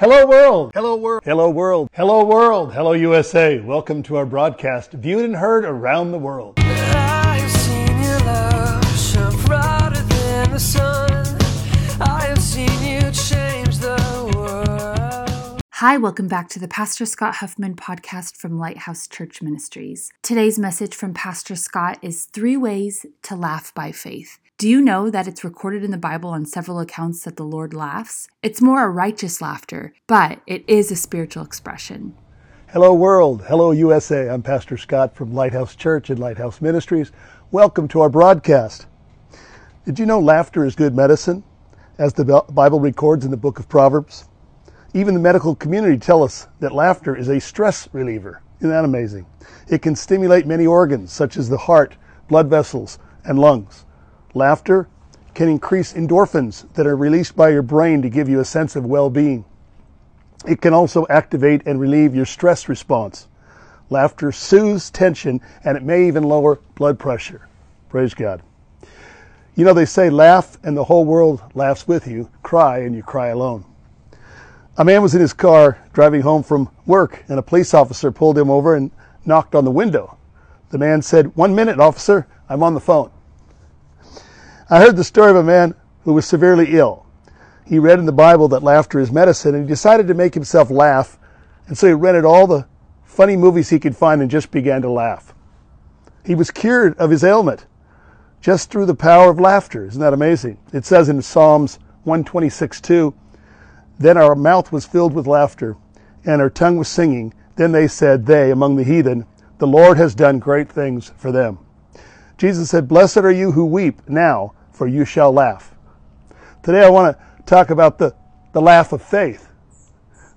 Hello world! Hello world! Hello world! Hello world! Hello USA! Welcome to our broadcast, viewed and heard around the world. Hi, welcome back to the Pastor Scott Huffman podcast from Lighthouse Church Ministries. Today's message from Pastor Scott is Three Ways to Laugh by Faith. Do you know that it's recorded in the Bible on several accounts that the Lord laughs? It's more a righteous laughter, but it is a spiritual expression. Hello world! Hello USA! I'm Pastor Scott from Lighthouse Church and Lighthouse Ministries. Welcome to our broadcast. Did you know laughter is good medicine, as the Bible records in the book of Proverbs? Even the medical community tell us that laughter is a stress reliever. Isn't that amazing? It can stimulate many organs, such as the heart, blood vessels, and lungs. Laughter can increase endorphins that are released by your brain to give you a sense of well-being. It can also activate and relieve your stress response. Laughter soothes tension and it may even lower blood pressure. Praise God. You know, they say laugh and the whole world laughs with you, cry and you cry alone. A man was in his car driving home from work and a police officer pulled him over and knocked on the window. The man said, One minute, officer, I'm on the phone. I heard the story of a man who was severely ill. He read in the Bible that laughter is medicine and he decided to make himself laugh. And so he rented all the funny movies he could find and just began to laugh. He was cured of his ailment just through the power of laughter. Isn't that amazing? It says in Psalms 126 2, Then our mouth was filled with laughter and our tongue was singing. Then they said, They among the heathen, the Lord has done great things for them. Jesus said, Blessed are you who weep now for you shall laugh. Today I want to talk about the, the laugh of faith.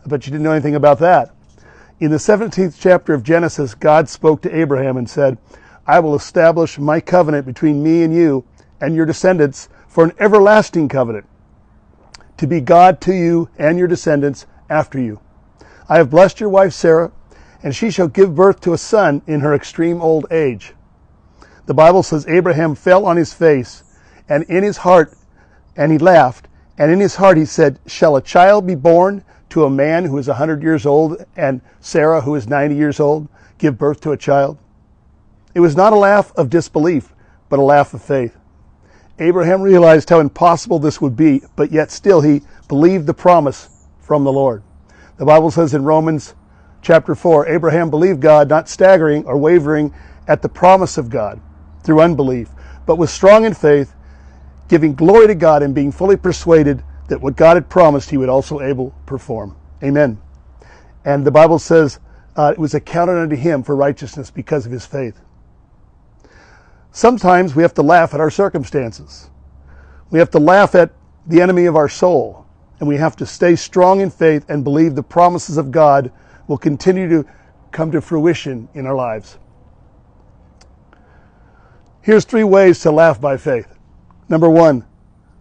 I bet you didn't know anything about that. In the 17th chapter of Genesis, God spoke to Abraham and said, I will establish my covenant between me and you and your descendants for an everlasting covenant, to be God to you and your descendants after you. I have blessed your wife Sarah, and she shall give birth to a son in her extreme old age. The Bible says Abraham fell on his face and in his heart, and he laughed, and in his heart he said, Shall a child be born to a man who is a hundred years old and Sarah, who is ninety years old, give birth to a child? It was not a laugh of disbelief, but a laugh of faith. Abraham realized how impossible this would be, but yet still he believed the promise from the Lord. The Bible says in Romans chapter 4, Abraham believed God, not staggering or wavering at the promise of God through unbelief, but was strong in faith, giving glory to God and being fully persuaded that what God had promised he would also able perform. Amen. And the Bible says uh, it was accounted unto him for righteousness because of his faith. Sometimes we have to laugh at our circumstances. We have to laugh at the enemy of our soul. And we have to stay strong in faith and believe the promises of God will continue to come to fruition in our lives. Here's three ways to laugh by faith. Number one,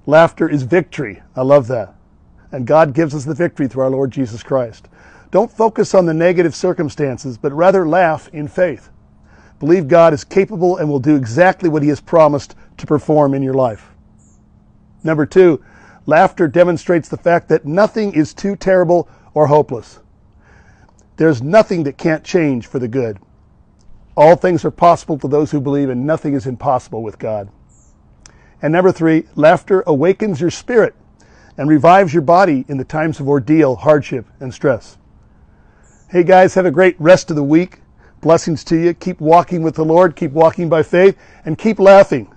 laughter is victory. I love that. And God gives us the victory through our Lord Jesus Christ. Don't focus on the negative circumstances, but rather laugh in faith. Believe God is capable and will do exactly what He has promised to perform in your life. Number two, laughter demonstrates the fact that nothing is too terrible or hopeless. There's nothing that can't change for the good. All things are possible to those who believe, and nothing is impossible with God. And number three, laughter awakens your spirit and revives your body in the times of ordeal, hardship, and stress. Hey guys, have a great rest of the week. Blessings to you. Keep walking with the Lord, keep walking by faith, and keep laughing.